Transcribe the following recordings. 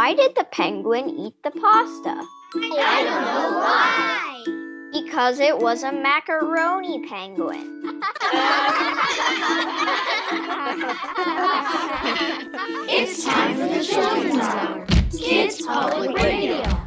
Why did the penguin eat the pasta? I don't know why. Because it was a macaroni penguin. it's time for the Children's Hour. Kids Public Radio.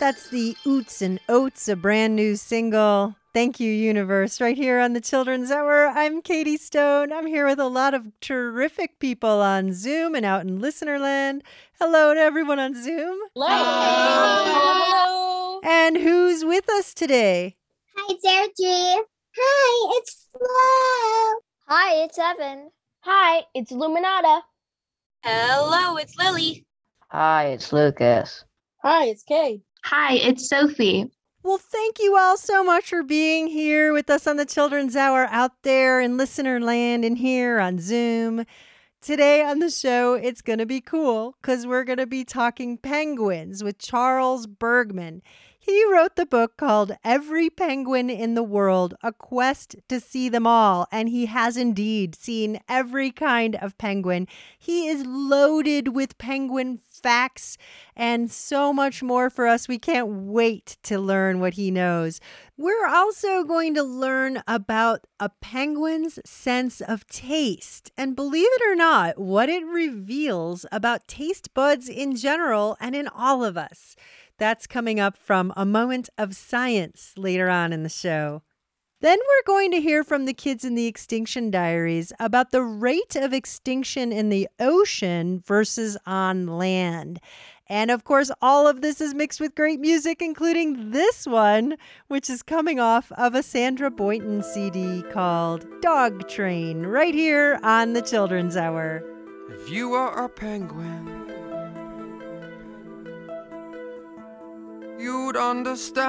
And Oats, a brand new single. Thank you, Universe, right here on the Children's Hour. I'm Katie Stone. I'm here with a lot of terrific people on Zoom and out in Listenerland. Hello to everyone on Zoom. Hello. Hello. And who's with us today? Hi, Sergi. Hi, it's Flo. Hi, it's Evan. Hi, it's Luminata. Hello, it's Lily. Hi, it's Lucas. Hi, it's Kay. Hi, it's Sophie. Well, thank you all so much for being here with us on the Children's Hour out there in listener land and here on Zoom. Today on the show, it's going to be cool because we're going to be talking penguins with Charles Bergman. He wrote the book called Every Penguin in the World A Quest to See Them All, and he has indeed seen every kind of penguin. He is loaded with penguin facts and so much more for us. We can't wait to learn what he knows. We're also going to learn about a penguin's sense of taste, and believe it or not, what it reveals about taste buds in general and in all of us. That's coming up from A Moment of Science later on in the show. Then we're going to hear from the kids in the Extinction Diaries about the rate of extinction in the ocean versus on land. And of course, all of this is mixed with great music, including this one, which is coming off of a Sandra Boynton CD called Dog Train, right here on the Children's Hour. If you are a penguin, you'd understand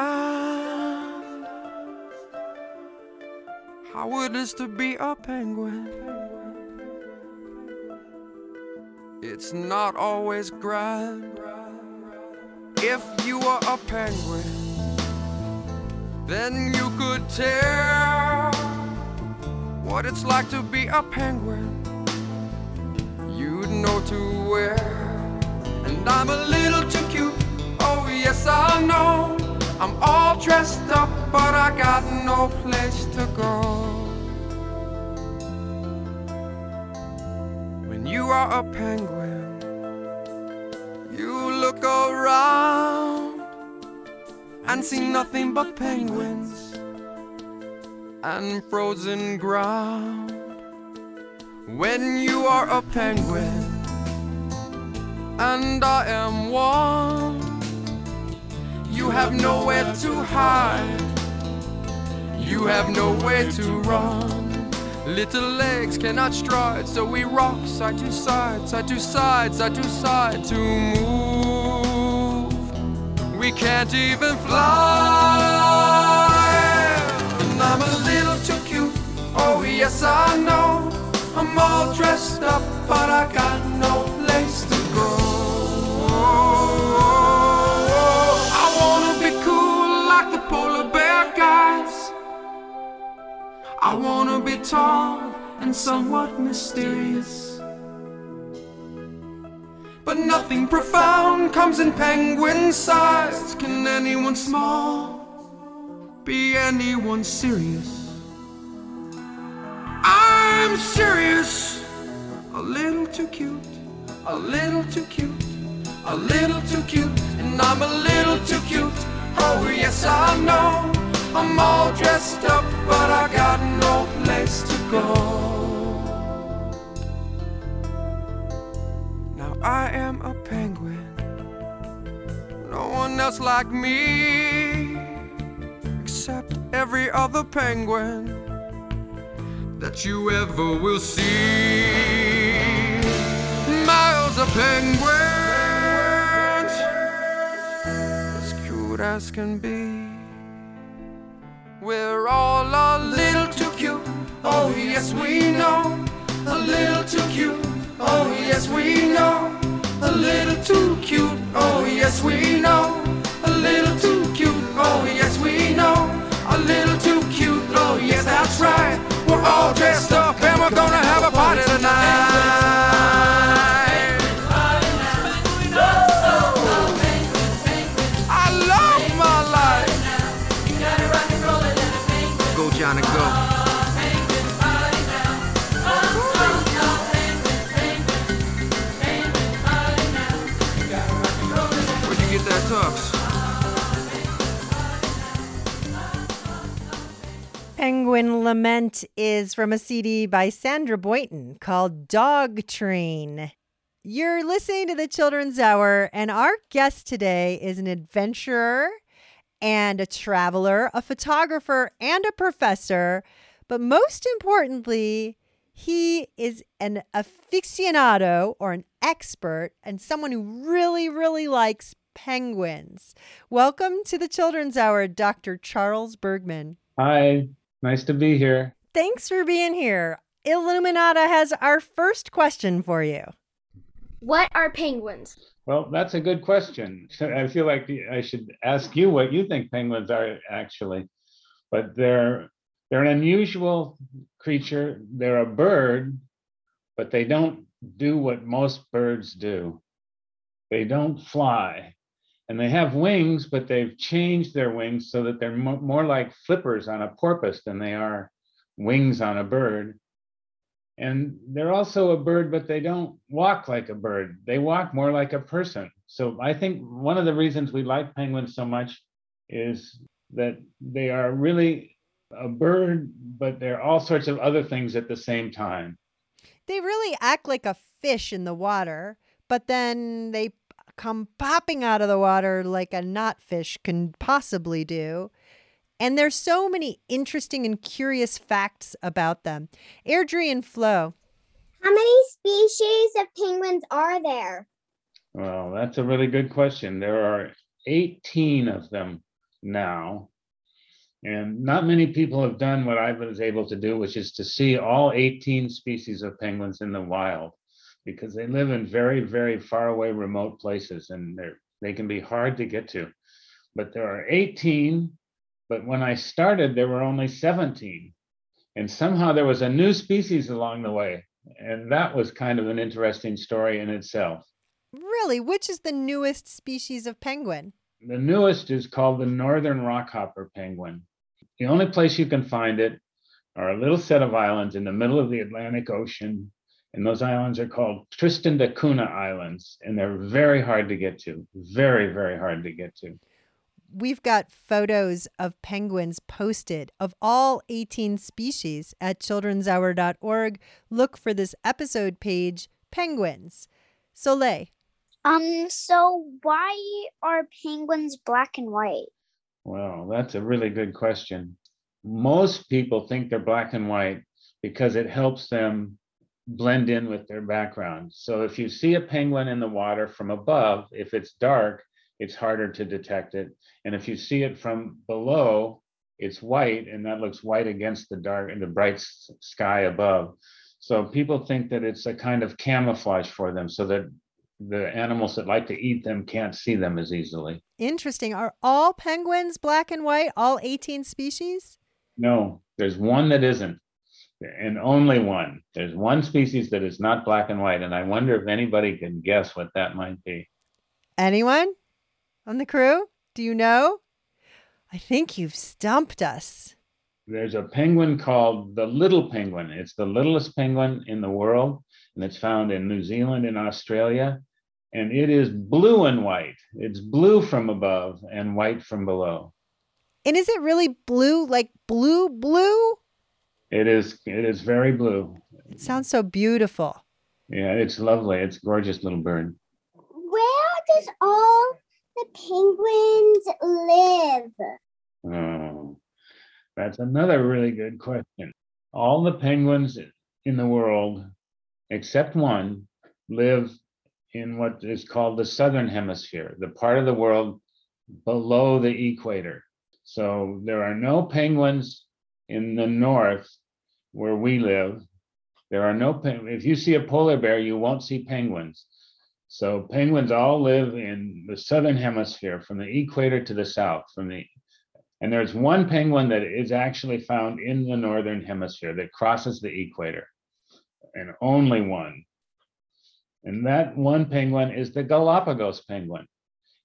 how it is to be a penguin. It's not always grand. If you were a penguin, then you could tell what it's like to be a penguin. You'd know too well. And I'm a little too yes, I know. I'm all dressed up, but I got no place to go. When you are a penguin, you look around and see nothing but penguins and frozen ground. When you are a penguin and I am one, you have nowhere to hide, you have nowhere to run. Little legs cannot stride, so we rock side to side, side to side, side to side to move. We can't even fly. And I'm a little too cute, oh yes I know. I'm all dressed up, but I got tall and somewhat mysterious. But nothing profound comes in penguin size. Can anyone small be anyone serious? I'm serious. A little too cute, a little too cute, a little too cute, and I'm a little too cute. Oh, yes, I know. I'm all dressed up, but I got no place to go. Now I am a penguin, no one else like me, except every other penguin that you ever will see. Miles of penguins, as cute as can be. We're all a little too cute. Oh, yes, we know. A little too cute. Oh, yes, we know. A little too cute. Oh, yes, we know. A little too cute. Oh, yes, we know. A little too cute. Oh, yes, that's right. We're all dressed up and we're gonna have a party Penguin Lament is from a CD by Sandra Boynton called Dog Train. You're listening to the Children's Hour, and our guest today is an adventurer and a traveler, a photographer, and a professor. But most importantly, he is an aficionado or an expert and someone who really, really likes penguins. Welcome to the Children's Hour, Dr. Charles Bergman. Hi, nice to be here. Thanks for being here. Illuminata has our first question for you. What are penguins? Well, that's a good question. I feel like I should ask you what you think penguins are actually. But they're they're an unusual creature. They're a bird, but they don't do what most birds do. They don't fly. And they have wings, but they've changed their wings so that they're mo- more like flippers on a porpoise than they are wings on a bird. And they're also a bird, but they don't walk like a bird. They walk more like a person. So I think one of the reasons we like penguins so much is that they are really a bird, but they're all sorts of other things at the same time. They really act like a fish in the water, but then they come popping out of the water like a knotfish can possibly do. And there's so many interesting and curious facts about them. Airdrie and Flo. How many species of penguins are there? Well, that's a really good question. There are 18 of them now. And not many people have done what I was able to do, which is to see all 18 species of penguins in the wild because they live in very, very far away remote places and they're, they can be hard to get to. But there are 18, but when I started, there were only 17. And somehow there was a new species along the way. And that was kind of an interesting story in itself. Really? Which is the newest species of penguin? The newest is called the northern rockhopper penguin. The only place you can find it are a little set of islands in the middle of the Atlantic Ocean. And those islands are called Tristan da Cunha Islands. And they're very hard to get to, very, very hard to get to. We've got photos of penguins posted of all 18 species at childrenshour.org. Look for this episode page, Penguins. Soleil. Um, so why are penguins black and white? Well, that's a really good question. Most people think they're black and white because it helps them blend in with their background. So if you see a penguin in the water from above, if it's dark, it's harder to detect it. And if you see it from below, it's white and that looks white against the dark and the bright sky above. So people think that it's a kind of camouflage for them so that the animals that like to eat them can't see them as easily. Interesting. Are all penguins black and white, all 18 species? No, there's one that isn't, and only one. There's one species that is not black and white, and I wonder if anybody can guess what that might be. Anyone on the crew? Do you know? I think you've stumped us. There's a penguin called the little penguin. It's the littlest penguin in the world, and it's found in New Zealand and Australia and it is blue and white. It's blue from above and white from below. And is it really blue, like blue, blue? It is. It is very blue. It sounds so beautiful. Yeah, it's lovely. It's a gorgeous little bird. Where does all the penguins live? Oh, that's another really good question. All the penguins in the world, except one, live in what is called the southern hemisphere, the part of the world below the equator. So there are no penguins in the north where we live. There are no if you see a polar bear, you won't see penguins. So penguins all live in the southern hemisphere from the equator to the south from the and there's one penguin that is actually found in the northern hemisphere that crosses the equator and only one and that one penguin is the Galapagos penguin.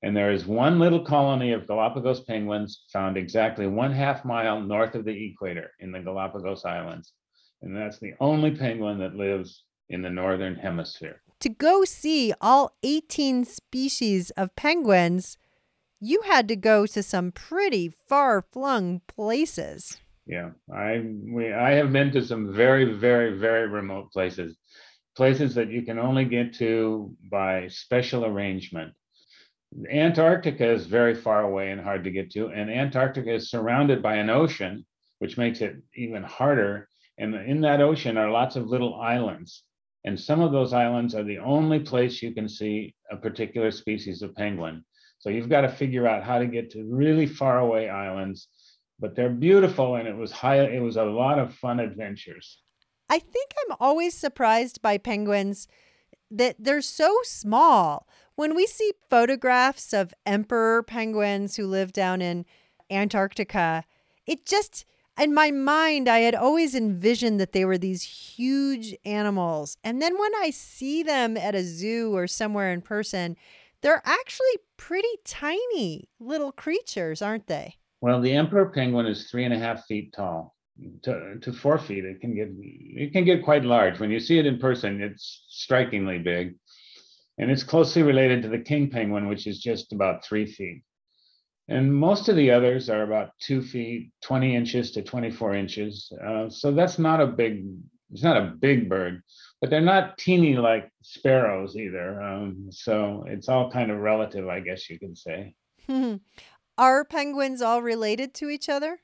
And there is one little colony of Galapagos penguins found exactly one half mile north of the equator in the Galapagos Islands. And that's the only penguin that lives in the northern hemisphere. To go see all 18 species of penguins, you had to go to some pretty far flung places. Yeah, I we I have been to some very very very remote places places that you can only get to by special arrangement. Antarctica is very far away and hard to get to, and Antarctica is surrounded by an ocean, which makes it even harder. And in that ocean are lots of little islands. And some of those islands are the only place you can see a particular species of penguin. So you've got to figure out how to get to really far away islands, but they're beautiful and it was high, it was a lot of fun adventures. I think I'm always surprised by penguins that they're so small. When we see photographs of emperor penguins who live down in Antarctica, it just, in my mind, I had always envisioned that they were these huge animals. And then when I see them at a zoo or somewhere in person, they're actually pretty tiny little creatures, aren't they? Well, the emperor penguin is three and a half feet tall to, to four feet, it can get it can get quite large. When you see it in person, it's strikingly big, and it's closely related to the king penguin, which is just about three feet. And most of the others are about two feet, 20 inches to 24 inches. Uh, so that's not a big it's not a big bird, but they're not teeny like sparrows either. Um, so it's all kind of relative, I guess you could say. Are penguins all related to each other?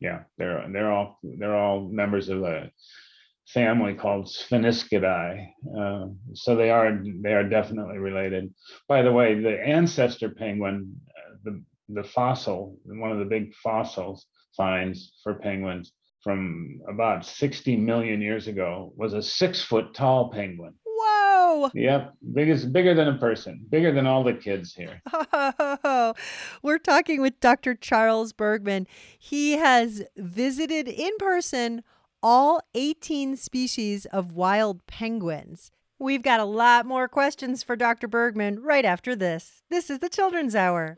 Yeah, they're they're all they're all members of a family called Spheniscidae. Uh, so they are they are definitely related. By the way, the ancestor penguin, uh, the the fossil, one of the big fossils finds for penguins from about 60 million years ago was a six foot tall penguin. Whoa! Yep, biggest, bigger than a person, bigger than all the kids here. We're talking with Dr. Charles Bergman. He has visited in person all 18 species of wild penguins. We've got a lot more questions for Dr. Bergman right after this. This is the Children's Hour.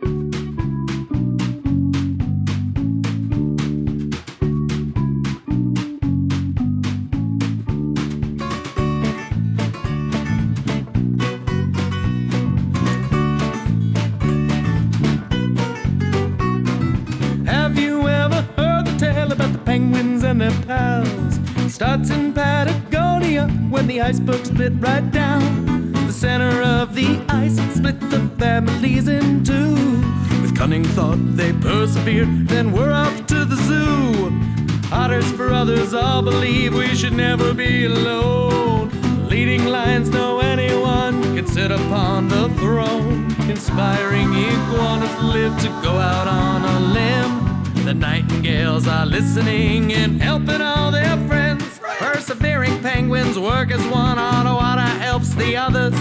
And their pals? Starts in Patagonia when the iceberg split right down. The center of the ice split the families in two. With cunning thought, they persevered, then we're off to the zoo. Otters for others all believe we should never be alone. Leading lions know anyone can sit upon the throne. Inspiring iguanas live to go out on a limb. The nightingales are listening and helping all their friends. Persevering penguins work as one. Ottawa helps the others.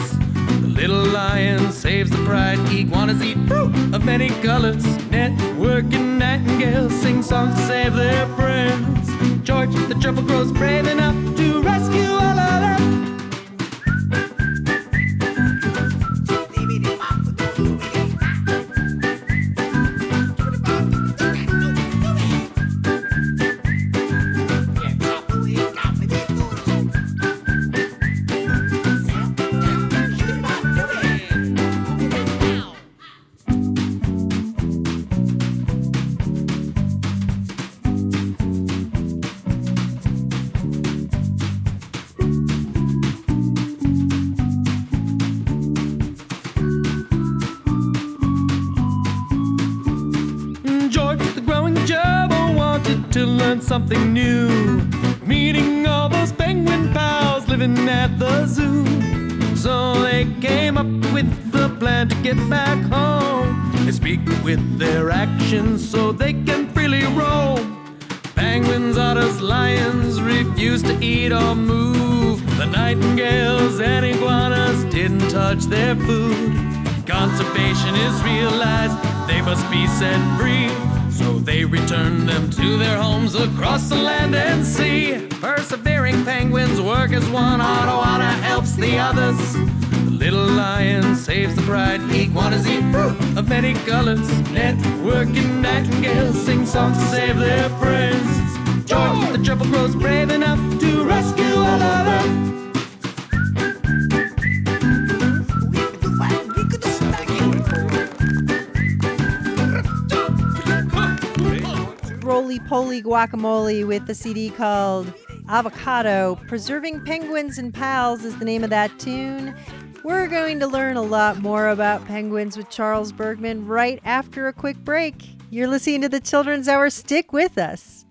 The little lion saves the pride. Iguanas eat fruit of many colors. Networking nightingales sing songs to save their friends. George the triple crow's brave enough to rescue set free. So they return them to their homes across the land and sea. Persevering penguins work as one, Ottawa helps the others. The little lion saves the pride, iguanas eat fruit of many colors. Networking nightingales sing songs to save their friends. George the triple crow's brave enough to rescue all Roly Poly Guacamole with the CD called Avocado. Preserving Penguins and Pals is the name of that tune. We're going to learn a lot more about penguins with Charles Bergman right after a quick break. You're listening to the Children's Hour. Stick with us.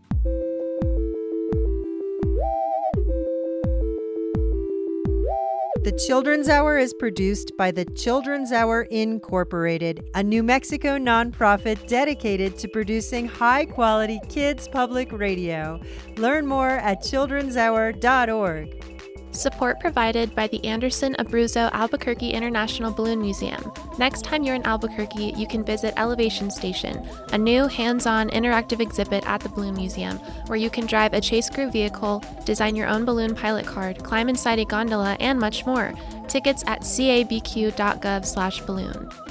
The Children's Hour is produced by the Children's Hour Incorporated, a New Mexico nonprofit dedicated to producing high quality kids public radio. Learn more at childrenshour.org. Support provided by the Anderson Abruzzo Albuquerque International Balloon Museum. Next time you're in Albuquerque, you can visit Elevation Station, a new hands on interactive exhibit at the Balloon Museum where you can drive a chase crew vehicle, design your own balloon pilot card, climb inside a gondola, and much more. Tickets at cabq.gov/balloon.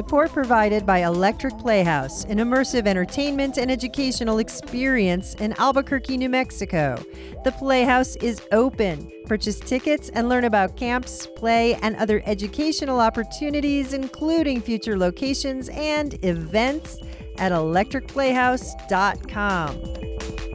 Support provided by Electric Playhouse, an immersive entertainment and educational experience in Albuquerque, New Mexico. The Playhouse is open. Purchase tickets and learn about camps, play, and other educational opportunities, including future locations and events at electricplayhouse.com.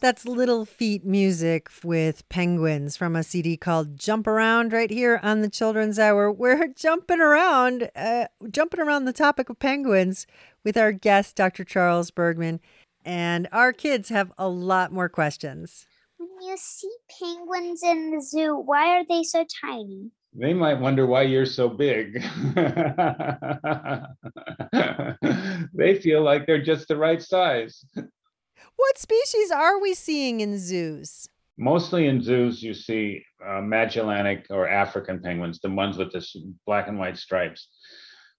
That's Little Feet music with penguins from a CD called Jump Around right here on the Children's Hour. We're jumping around, uh, jumping around the topic of penguins with our guest, Dr. Charles Bergman. And our kids have a lot more questions. When you see penguins in the zoo, why are they so tiny? They might wonder why you're so big. they feel like they're just the right size. What species are we seeing in zoos? Mostly in zoos, you see uh, Magellanic or African penguins, the ones with the black and white stripes.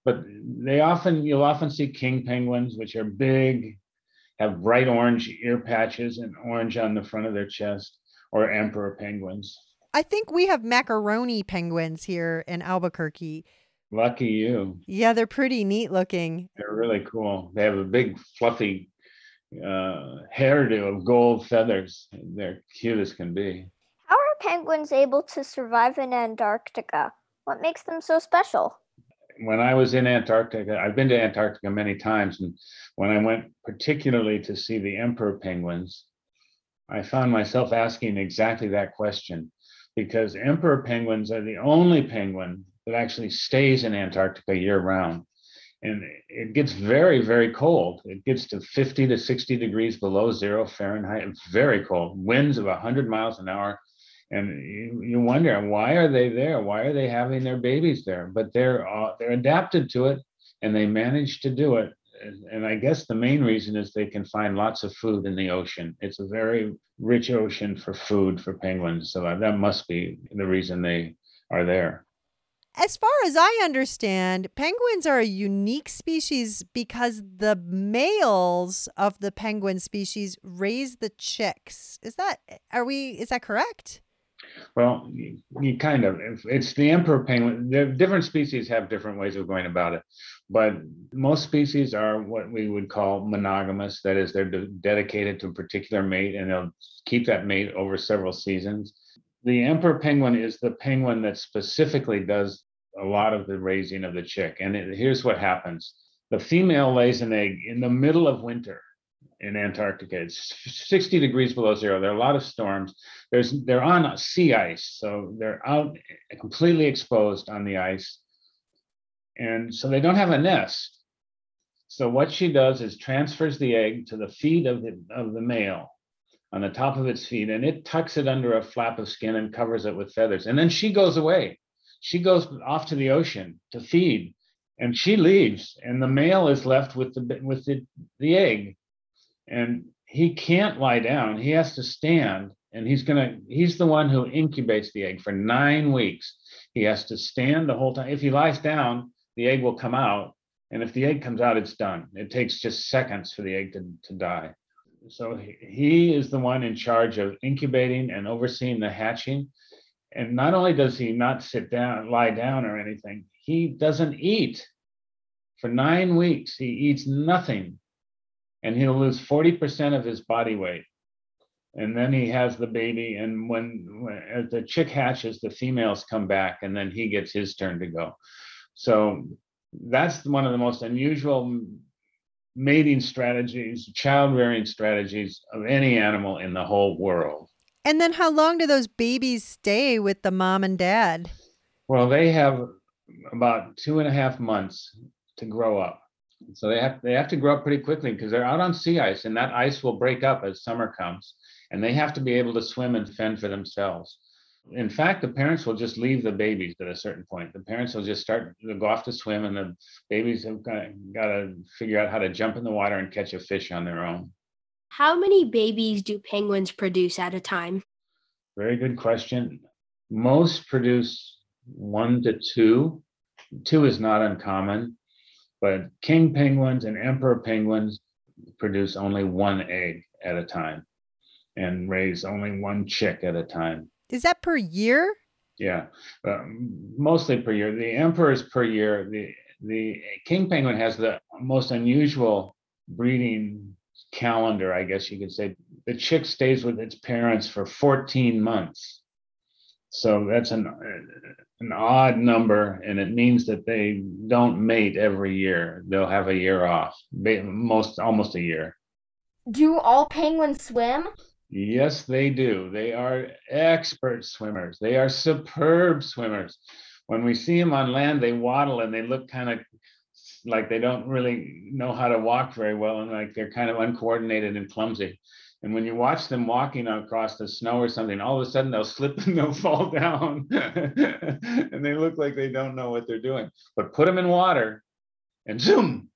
But they often, you'll often see king penguins, which are big, have bright orange ear patches and orange on the front of their chest, or emperor penguins. I think we have macaroni penguins here in Albuquerque. Lucky you. Yeah, they're pretty neat looking. They're really cool. They have a big, fluffy uh, hairdo of gold feathers. They're cute as can be. How are penguins able to survive in Antarctica? What makes them so special? when I was in Antarctica, I've been to Antarctica many times, and when I went particularly to see the emperor penguins, I found myself asking exactly that question because emperor penguins are the only penguin that actually stays in Antarctica year round. And it gets very, very cold. It gets to 50 to 60 degrees below zero Fahrenheit. It's very cold, winds of 100 miles an hour. And you, you wonder why are they there? Why are they having their babies there? But they're uh, they're adapted to it and they manage to do it. And, and i guess the main reason is they can find lots of food in the ocean. It's a very rich ocean for food for penguins. So that must be the reason they are there As far as I understand, penguins are a unique species because the males of the penguin species raise the chicks. Is that are we is that correct? Well, you, kind of, it's the emperor penguin. The different species have different ways of going about it, but most species are what we would call monogamous. That is, they're de- dedicated to a particular mate, and they'll keep that mate over several seasons. The emperor penguin is the penguin that specifically does a lot of the raising of the chick. And it, here's what happens: the female lays an egg in the middle of winter in Antarctica. It's 60 degrees below zero. There are a lot of storms. There's they're on sea ice, so they're out completely exposed on the ice, and so they don't have a nest. So what she does is transfers the egg to the feet of the of the male on the top of its feet, and it tucks it under a flap of skin and covers it with feathers. And then she goes away. She goes off to the ocean to feed, and she leaves, and the male is left with the with the, the egg. And he can't lie down. He has to stand and he's to he's the one who incubates the egg for nine weeks. He has to stand the whole time. If he lies down the egg will come out and if the egg comes out it's done. It takes just seconds for the egg to, to die so he, is the one in charge of incubating and overseeing the hatching and not only does he not sit down lie down or anything he doesn't eat for nine weeks he eats nothing and he'll lose 40% of his body weight. And then he has the baby. And when, when as the chick hatches, the females come back, and then he gets his turn to go. So that's one of the most unusual mating strategies, child rearing strategies of any animal in the whole world. And then how long do those babies stay with the mom and dad? Well, they have about two and a half months to grow up. So they have they have to grow up pretty quickly because they're out on sea ice, and that ice will break up as summer comes, and they have to be able to swim and fend for themselves. In fact, the parents will just leave the babies at a certain point. The parents will just start to go off to swim, and the babies have got, got to figure out how to jump in the water and catch a fish on their own. How many babies do penguins produce at a time? Very good question. Most produce one to two. Two is not uncommon, but king penguins and emperor penguins produce only one egg at a time and raise only one chick at a time. Is that per year? Yeah, um, mostly per year. The emperors per year. The the king penguin has the most unusual breeding calendar, I guess you could say. The chick stays with its parents for 14 months. So that's an an odd number, and it means that they don't mate every year. They'll have a year off, most almost a year. Do all penguins swim? Yes, they do. They are expert swimmers. They are superb swimmers. When we see them on land, they waddle and they look kind of like they don't really know how to walk very well and like they're kind of uncoordinated and clumsy. And when you watch them walking across the snow or something, all of a sudden they'll slip and they'll fall down. and they look like they don't know what they're doing. But put them in water and zoom,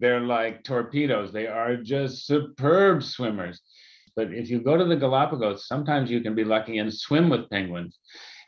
they're like torpedoes. They are just superb swimmers. But if you go to the Galapagos, sometimes you can be lucky and swim with penguins.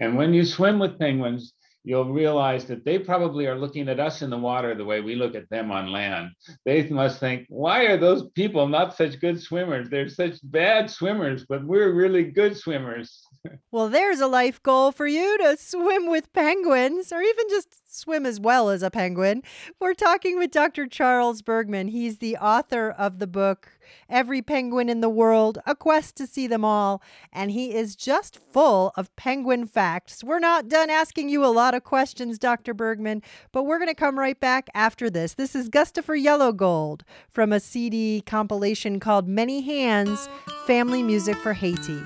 And when you swim with penguins, you'll realize that they probably are looking at us in the water the way we look at them on land. They must think, why are those people not such good swimmers? They're such bad swimmers, but we're really good swimmers. Well, there's a life goal for you to swim with penguins or even just swim as well as a penguin. We're talking with Dr. Charles Bergman. He's the author of the book Every Penguin in the World, A Quest to See Them All, and he is just full of penguin facts. We're not done asking you a lot of questions, Dr. Bergman, but we're going to come right back after this. This is Gustafer Yellowgold from a CD compilation called Many Hands Family Music for Haiti.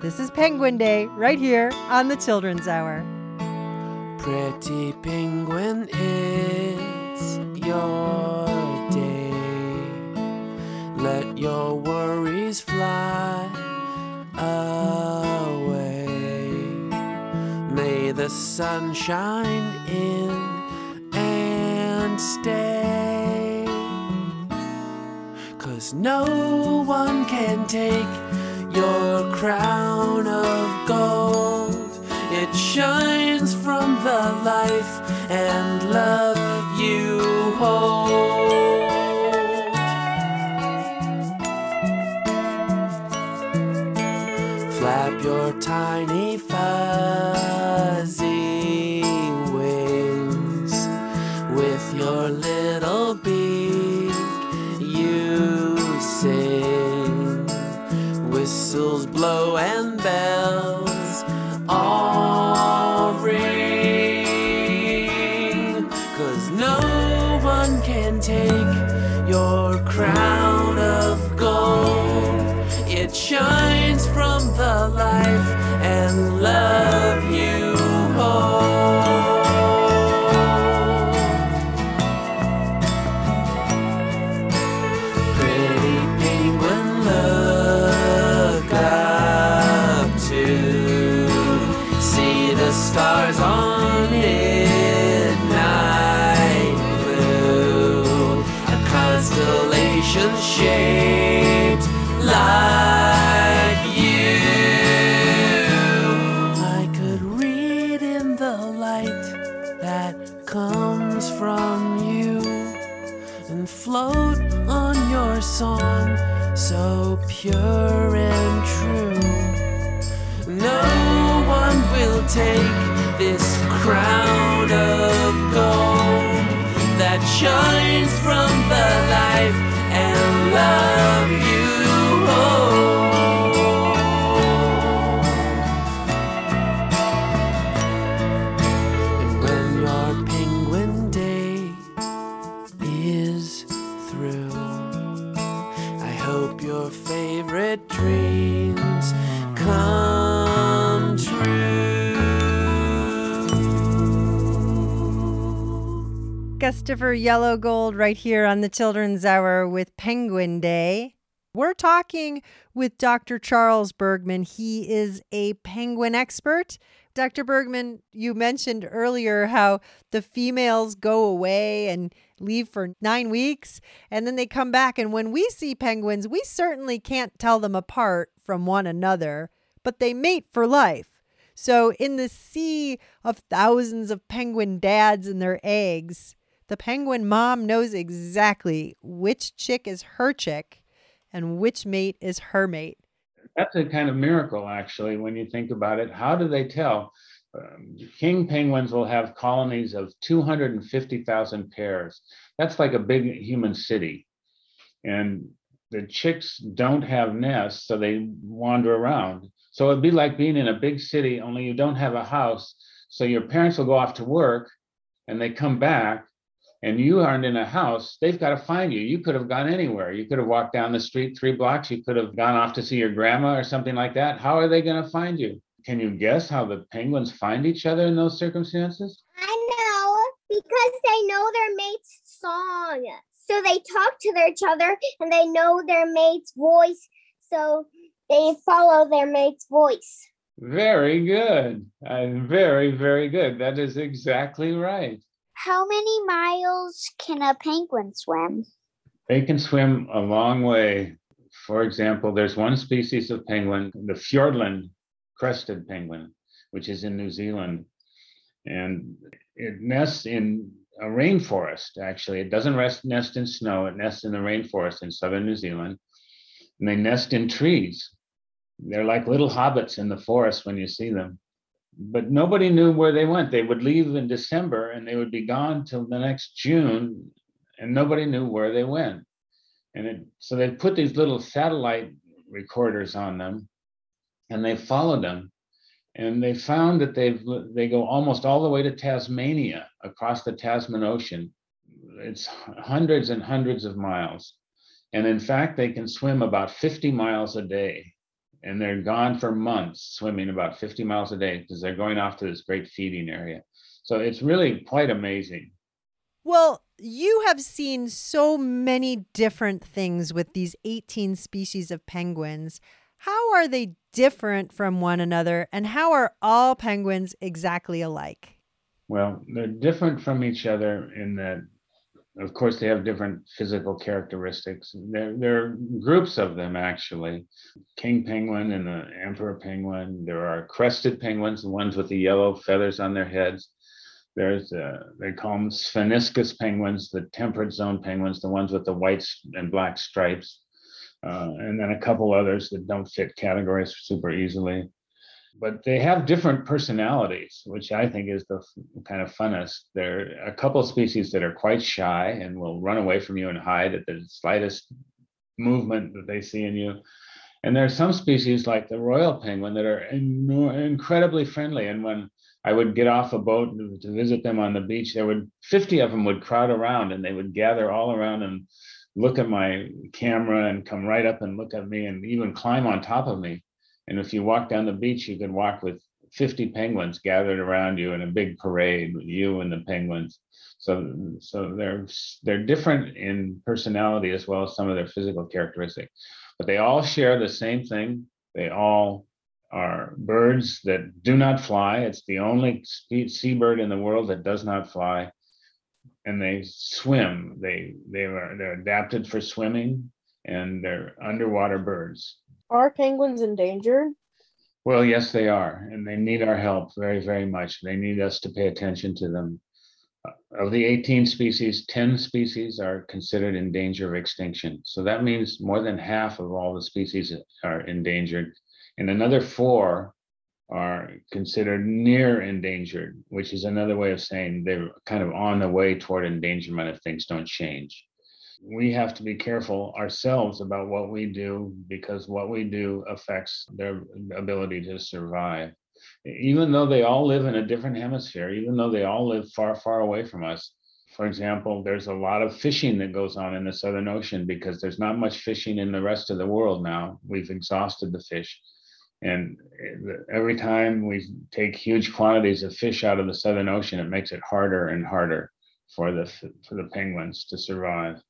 This is Penguin Day right here on the Children's Hour. Pretty penguin, it's your day. Let your worries fly away. May the sun shine in and stay. Cause no one can take your crown of gold. It shines from the life and love you hold. Flap your tiny Gustafer Yellowgold right here on the Children's Hour with Penguin Day. We're talking with Dr. Charles Bergman. He is a penguin expert. Dr. Bergman, you mentioned earlier how the females go away and leave for nine weeks and then they come back. And when we see penguins, we certainly can't tell them apart from one another, but they mate for life. So, in the sea of thousands of penguin dads and their eggs, the penguin mom knows exactly which chick is her chick and which mate is her mate. That's a kind of miracle, actually, when you think about it. How do they tell? um, king penguins will have colonies of 250,000 pairs. That's like a big human city. And the chicks don't have nests, so they wander around. So it'd be like being in a big city, only you don't have a house. So your parents will go off to work and they come back and you aren't in a house, they've got to find you. You could have gone anywhere. You could have walked down the street three blocks. You could have gone off to see your grandma or something like that. How are they going to find you? Can you guess how the penguins find each other in those circumstances? I know because they know their mate's song. So they talk to each other and they know their mate's voice. So they follow their mate's voice. Very good. Uh, very, very good. That is exactly right. How many miles can a penguin swim? They can swim a long way. For example, there's one species of penguin, the Fiordland crested penguin, which is in New Zealand. And it nests in a rainforest, actually. It doesn't rest, nest in snow, it nests in the rainforest in southern New Zealand. And they nest in trees. They're like little hobbits in the forest when you see them. But nobody knew where they went. They would leave in December and they would be gone till the next June, and nobody knew where they went. And it, so they put these little satellite recorders on them and they followed them and they found that they've they go almost all the way to Tasmania across the Tasman Ocean. It's hundreds and hundreds of miles. And in fact, they can swim about 50 miles a day. And they're gone for months swimming about 50 miles a day because they're going off to this great feeding area. So it's really quite amazing. Well, you have seen so many different things with these 18 species of penguins. How are they different from one another, and how are all penguins exactly alike? Well, they're different from each other in that, of course, they have different physical characteristics. There, there are groups of them actually king penguin and the emperor penguin. There are crested penguins, the ones with the yellow feathers on their heads. There's, uh, they call them spheniscus penguins, the temperate zone penguins, the ones with the white and black stripes uh, and then a couple others that don't fit categories super easily. But they have different personalities, which I think is the f- kind of funnest. There are a couple of species that are quite shy and will run away from you and hide at the slightest movement that they see in you. And there are some species like the royal penguin that are in- incredibly friendly. And when I would get off a boat to visit them on the beach, there would 50 of them would crowd around and they would gather all around and look at my camera and come right up and look at me and even climb on top of me. And if you walk down the beach, you could walk with 50 penguins gathered around you in a big parade with you and the penguins. So, so they're they're different in personality as well as some of their physical characteristics, but they all share the same thing. They all are birds that do not fly. It's the only seabird in the world that does not fly and they swim. They they are they're adapted for swimming and they're underwater birds. Are penguins endangered? Well, yes, they are, and they need our help very, very much. They need us to pay attention to them. Of the 18 species, 10 species are considered in danger of extinction. So that means more than half of all the species are endangered, and another four are considered near endangered, which is another way of saying they're kind of on the way toward endangerment if things don't change. We have to be careful ourselves about what we do because what we do affects their ability to survive. Even though they all live in a different hemisphere, even though they all live far, far away from us. For example, there's a lot of fishing that goes on in the Southern Ocean because there's not much fishing in the rest of the world now. We've exhausted the fish. And every time we take huge quantities of fish out of the Southern Ocean, it makes it harder and harder for the for the penguins to survive.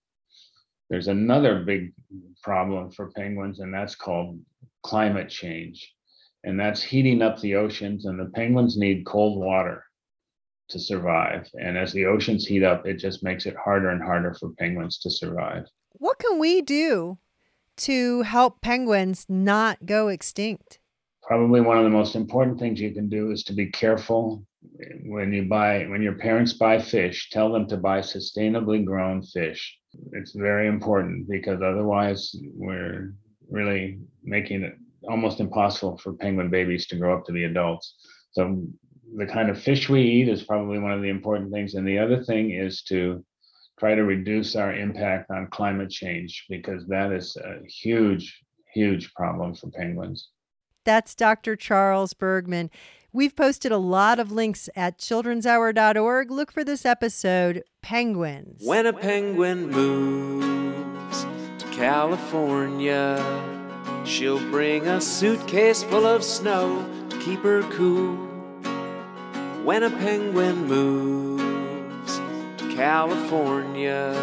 There's another big problem for penguins, and that's called climate change. And that's heating up the oceans, and the penguins need cold water to survive. And as the oceans heat up, it just makes it harder and harder for penguins to survive. What can we do to help penguins not go extinct? probably one of the most important things you can do is to be careful when you buy when your parents buy fish tell them to buy sustainably grown fish it's very important because otherwise we're really making it almost impossible for penguin babies to grow up to be adults so the kind of fish we eat is probably one of the important things. And the other thing is to try to reduce our impact on climate change because that is a huge, huge problem for penguins. That's Dr. Charles Bergman. We've posted a lot of links at childrenshour.org. Look for this episode, Penguins. When a penguin moves to California, she'll bring a suitcase full of snow to keep her cool. When a penguin moves to California,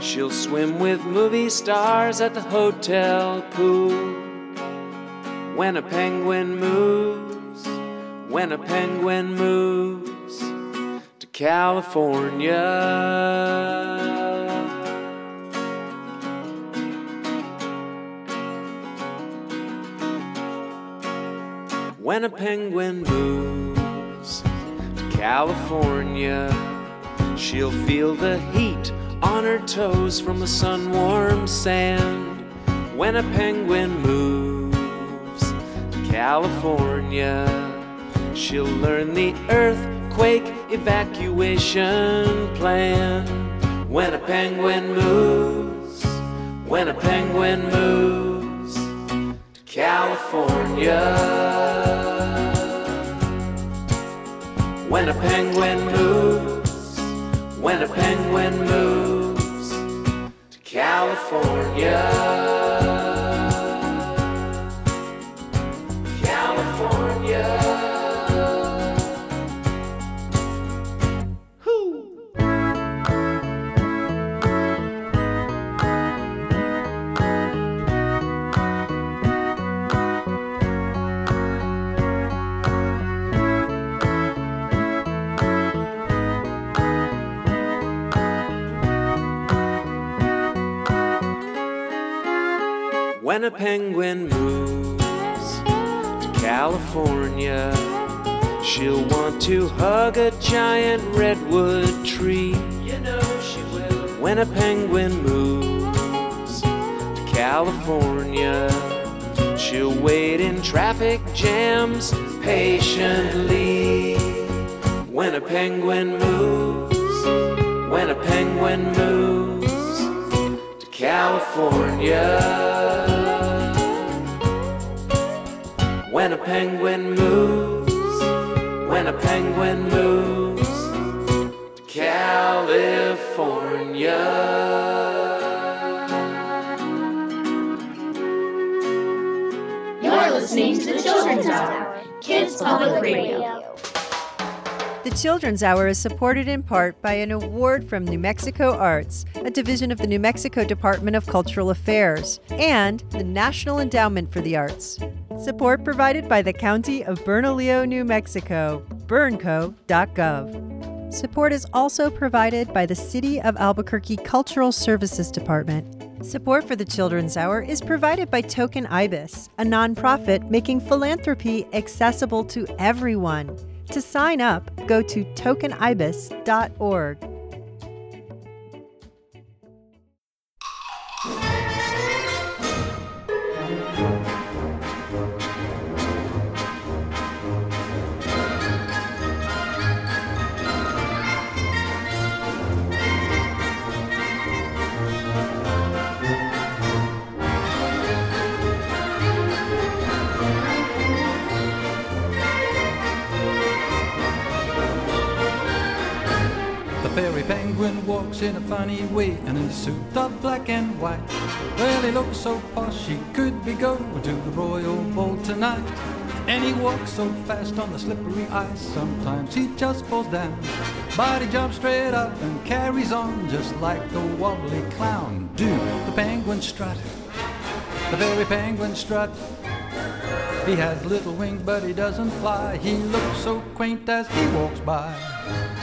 she'll swim with movie stars at the hotel pool. When a penguin moves, when a penguin moves to California. When a penguin moves to California, she'll feel the heat on her toes from the sun warmed sand. When a penguin moves to California, she'll learn the earthquake evacuation plan. When a penguin moves, when a penguin moves to California. When a penguin moves, when a penguin moves to California. When a penguin moves to California, she'll want to hug a giant redwood tree. You know she will. When a penguin moves to California, she'll wait in traffic jams patiently. When a penguin moves, when a penguin moves to California. Penguin moves, when a penguin moves to California. You're listening to the Children's Hour, Kids Public Radio. The Children's Hour is supported in part by an award from New Mexico Arts, a division of the New Mexico Department of Cultural Affairs, and the National Endowment for the Arts. Support provided by the County of Bernalillo, New Mexico, bernco.gov. Support is also provided by the City of Albuquerque Cultural Services Department. Support for the Children's Hour is provided by Token Ibis, a nonprofit making philanthropy accessible to everyone. To sign up, go to tokenibis.org. funny way and in a suit of black and white. Well, he looks so posh he could be going to the Royal Ball tonight. And he walks so fast on the slippery ice, sometimes he just falls down. But he jumps straight up and carries on just like the wobbly clown. Do the penguin strut, the fairy penguin strut. He has little wings, but he doesn't fly. He looks so quaint as he walks by.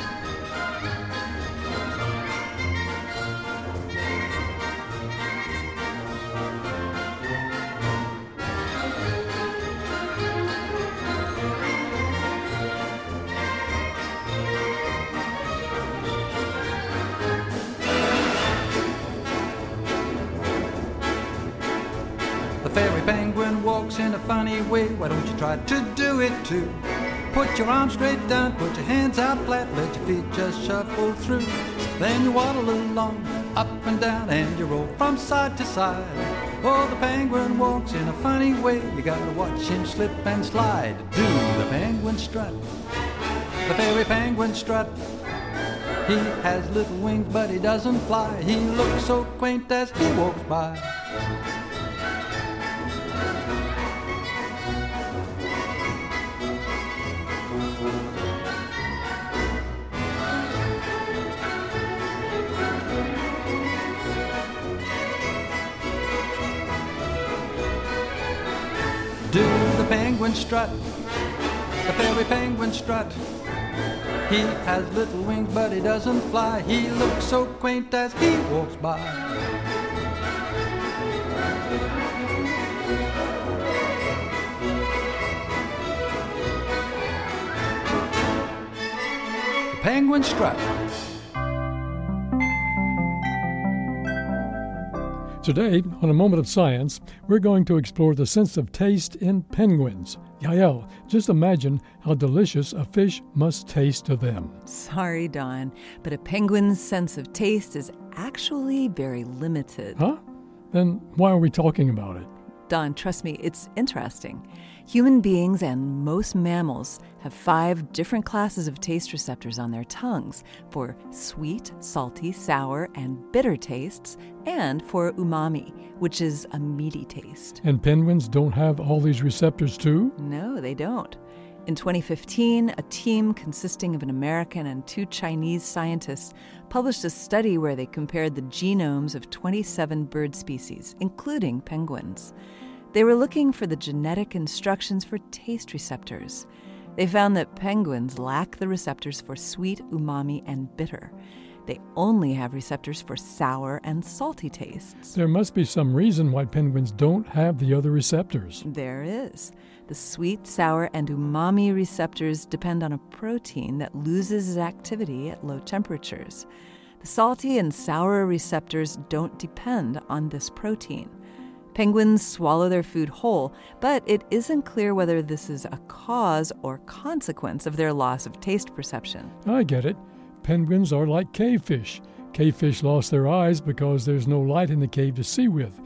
Funny way. Why don't you try to do it too? Put your arms straight down, put your hands out flat, let your feet just shuffle through. Then you waddle along, up and down, and you roll from side to side. Oh, the penguin walks in a funny way. You gotta watch him slip and slide. Do the penguin strut, the fairy penguin strut. He has little wings, but he doesn't fly. He looks so quaint as he walks by. Penguin strut, the fairy penguin strut. He has little wings, but he doesn't fly. He looks so quaint as he walks by. The penguin strut. Today, on A Moment of Science, we're going to explore the sense of taste in penguins. Yael, just imagine how delicious a fish must taste to them. Sorry, Don, but a penguin's sense of taste is actually very limited. Huh? Then why are we talking about it? Don, trust me, it's interesting. Human beings and most mammals have five different classes of taste receptors on their tongues for sweet, salty, sour, and bitter tastes, and for umami, which is a meaty taste. And penguins don't have all these receptors too? No, they don't. In 2015, a team consisting of an American and two Chinese scientists published a study where they compared the genomes of 27 bird species, including penguins. They were looking for the genetic instructions for taste receptors. They found that penguins lack the receptors for sweet, umami, and bitter. They only have receptors for sour and salty tastes. There must be some reason why penguins don't have the other receptors. There is. The sweet, sour, and umami receptors depend on a protein that loses its activity at low temperatures. The salty and sour receptors don't depend on this protein. Penguins swallow their food whole, but it isn't clear whether this is a cause or consequence of their loss of taste perception. I get it. Penguins are like cavefish. Cavefish lost their eyes because there's no light in the cave to see with.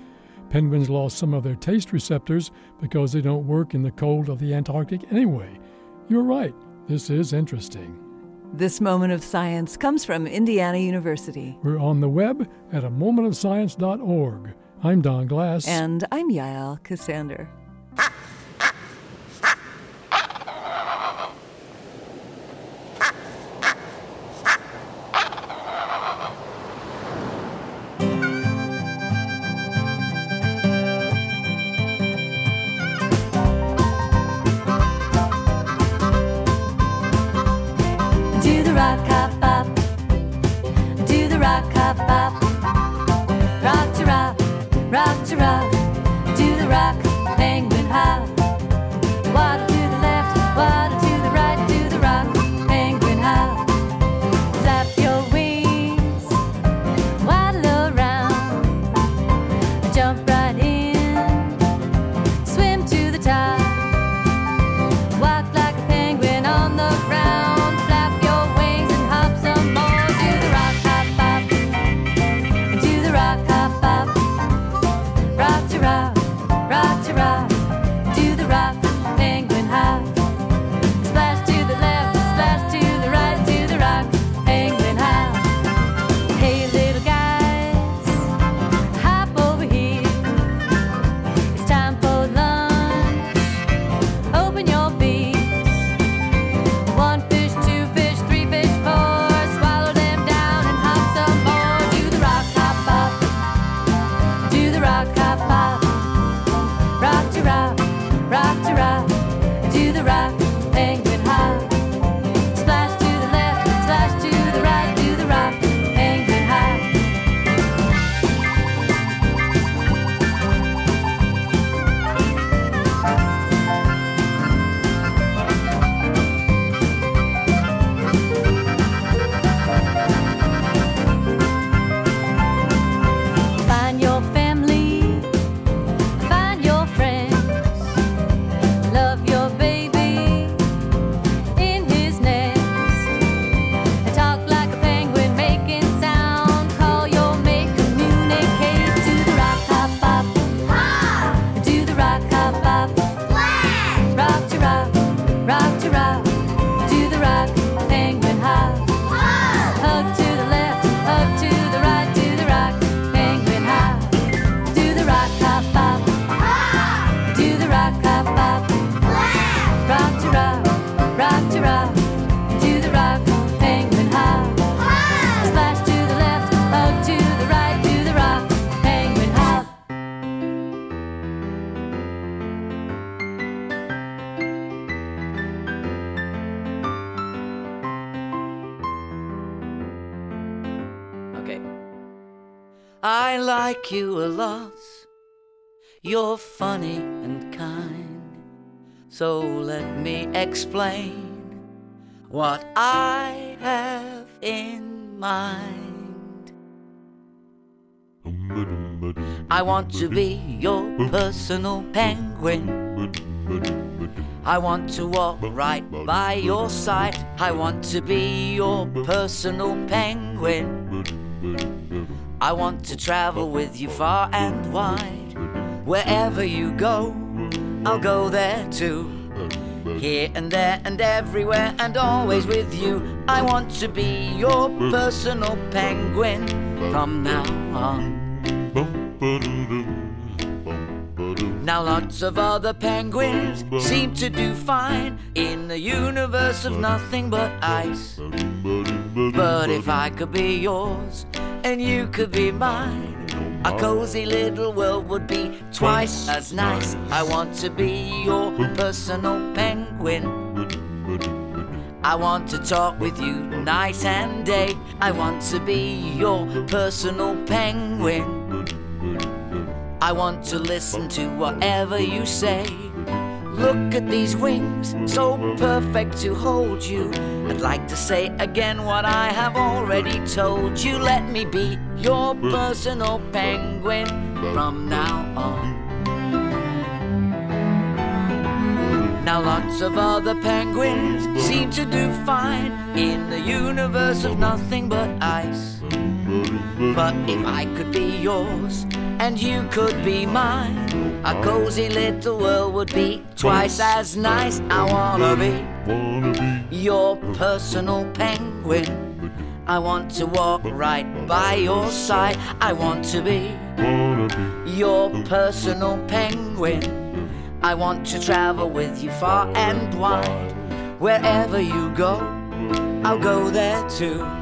Penguins lost some of their taste receptors because they don't work in the cold of the Antarctic anyway. You're right. This is interesting. This moment of science comes from Indiana University. We're on the web at a momentofscience.org. I'm Don Glass. And I'm Yael Ksander. I like you a lot. You're funny and kind. So let me explain what I have in mind. I want to be your personal penguin. I want to walk right by your side. I want to be your personal penguin. I want to travel with you far and wide. Wherever you go, I'll go there too. Here and there and everywhere and always with you. I want to be your personal penguin from now on. Now lots of other penguins seem to do fine in the universe of nothing but ice. But if I could be yours and you could be mine, a cozy little world would be twice as nice. I want to be your personal penguin. I want to talk with you night and day. I want to be your personal penguin. I want to listen to whatever you say. Look at these wings, so perfect to hold you. I'd like to say again what I have already told you. Let me be your personal penguin from now on. Now lots of other penguins seem to do fine in the universe of nothing but ice. But if I could be yours and you could be mine, a cozy little world would be twice as nice. I wanna be your personal penguin. I want to walk right by your side. I want to be your personal penguin. I want to travel with you far and wide. Wherever you go, I'll go there too.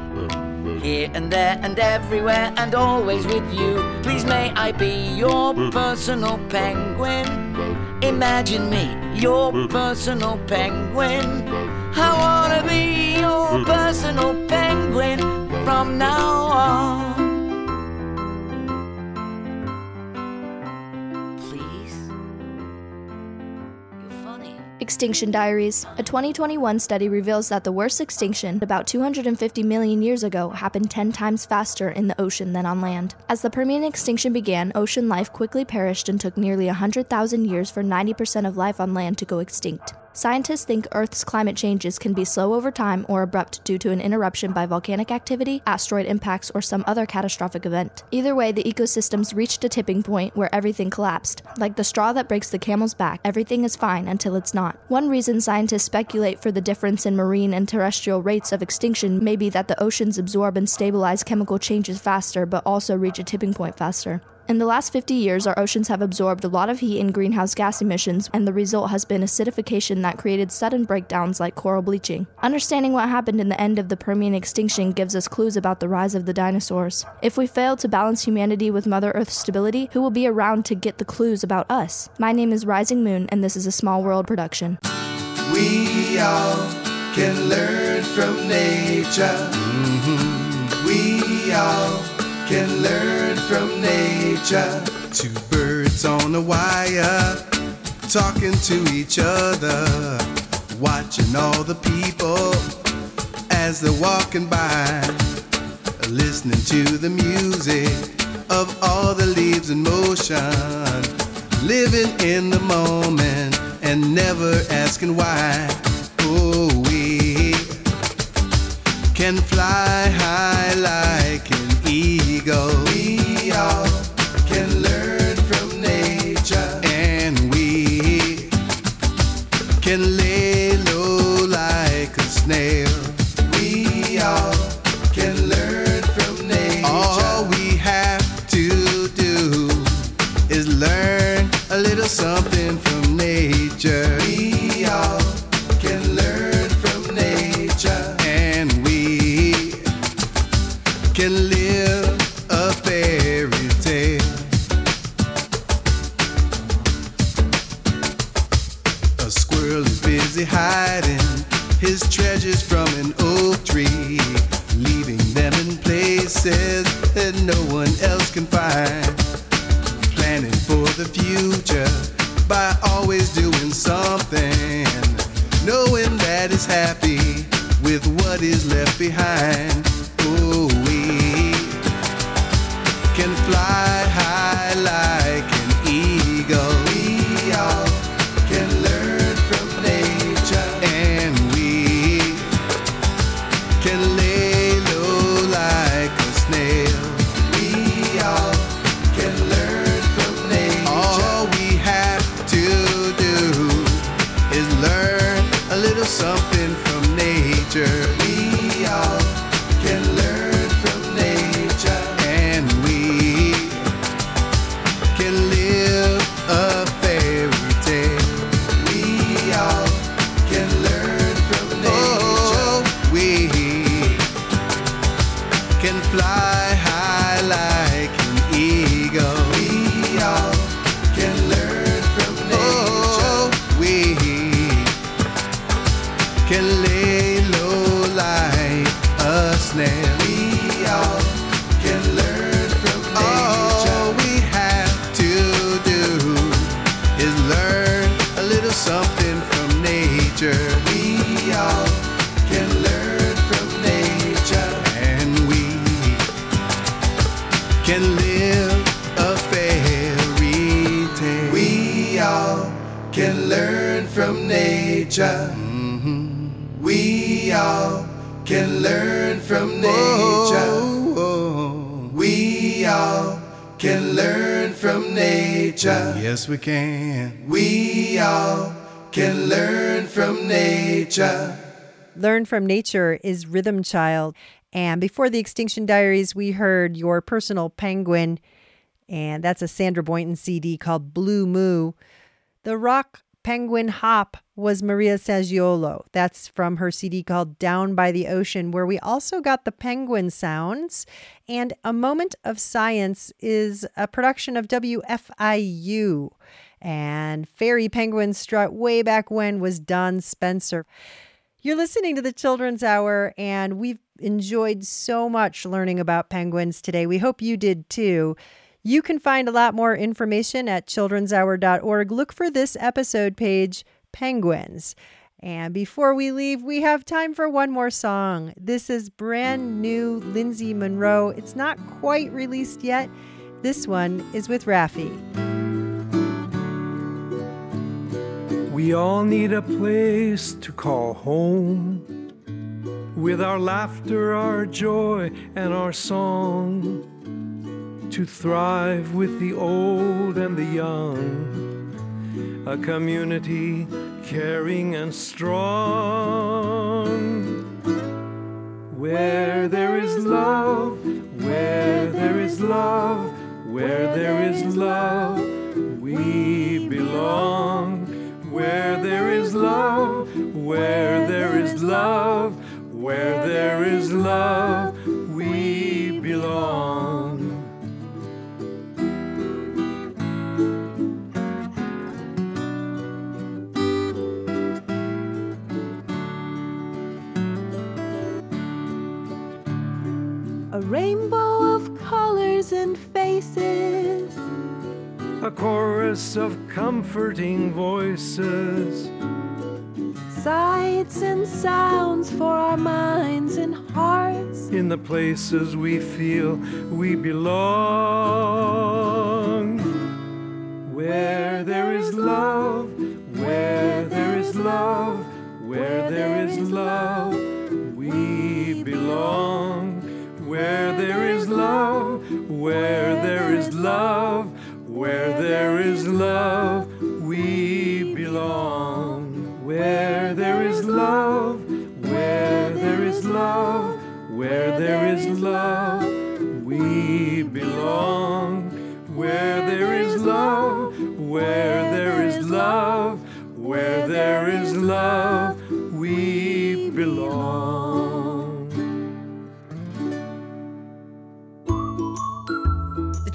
Here and there and everywhere and always with you. Please may I be your mm. personal penguin. Mm. Imagine me, your mm. personal penguin. I wanna be your personal penguin from now on. Extinction Diaries. A 2021 study reveals that the worst extinction, about 250 million years ago, happened 10 times faster in the ocean than on land. As the Permian extinction began, ocean life quickly perished and took nearly 100,000 years for 90% of life on land to go extinct. Scientists think Earth's climate changes can be slow over time or abrupt due to an interruption by volcanic activity, asteroid impacts, or some other catastrophic event. Either way, the ecosystems reached a tipping point where everything collapsed. Like the straw that breaks the camel's back, everything is fine until it's not. One reason scientists speculate for the difference in marine and terrestrial rates of extinction may be that the oceans absorb and stabilize chemical changes faster, but also reach a tipping point faster. In the last 50 years, our oceans have absorbed a lot of heat and greenhouse gas emissions, and the result has been acidification that created sudden breakdowns like coral bleaching. Understanding what happened in the end of the Permian extinction gives us clues about the rise of the dinosaurs. If we fail to balance humanity with Mother Earth's stability, who will be around to get the clues about us? My name is Rising Moon, and this is a Small World production. We all can learn from nature. We all can learn from nature. Two birds on a wire talking to each other, watching all the people as they're walking by, listening to the music of all the leaves in motion, living in the moment and never asking why. Oh, we can fly high like an the future by always doing something. Knowing that it's happy with what is left behind. From Nature is Rhythm Child. And before the Extinction Diaries, we heard Your Personal Penguin. And that's a Sandra Boynton CD called Blue Moo. The rock penguin hop was Maria Sangiolo. That's from her CD called Down by the Ocean, where we also got the penguin sounds. And A Moment of Science is a production of WFIU. And Fairy Penguin Strut way back when was Don Spencer. You're listening to the Children's Hour, and we've enjoyed so much learning about penguins today. We hope you did too. You can find a lot more information at childrenshour.org. Look for this episode page, Penguins. And before we leave, we have time for one more song. This is brand new Lindsay Monroe. It's not quite released yet. This one is with Raffi. We all need a place to call home. With our laughter, our joy, and our song. To thrive with the old and the young. A community caring and strong. Where there is love, where there is love, where there is love, we belong. Where there is love, where there is love, where there is love, we belong. A rainbow of colors and faces. A chorus of comforting voices. Sights and sounds for our minds and hearts. in the places we feel we belong. Where there is love, where there is love, where there is love, we belong. Where there is love, where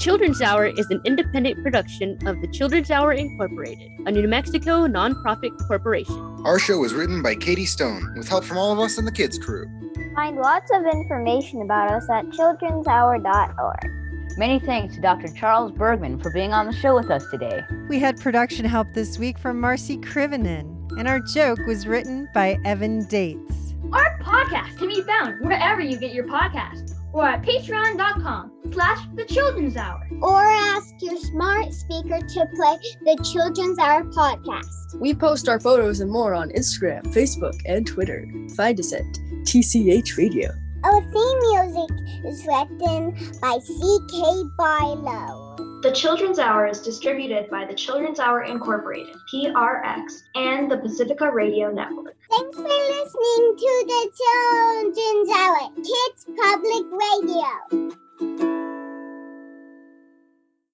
Children's Hour is an independent production of the Children's Hour Incorporated, a New Mexico nonprofit corporation. Our show was written by Katie Stone with help from all of us in the kids crew. Find lots of information about us at childrenshour.org. Many thanks to Dr. Charles Bergman for being on the show with us today. We had production help this week from Marcy Krivenin, and our joke was written by Evan Dates. Our podcast can be found wherever you get your podcasts or at patreon.com slash the children's hour. Or ask your smart speaker to play the Children's Hour podcast. We post our photos and more on Instagram, Facebook, and Twitter. Find us at TCH Radio. Our theme music is written by C.K. Barlow. The Children's Hour is distributed by the Children's Hour Incorporated, PRX, and the Pacifica Radio Network. Thanks for listening to the Children's Hour, Kids Public Radio.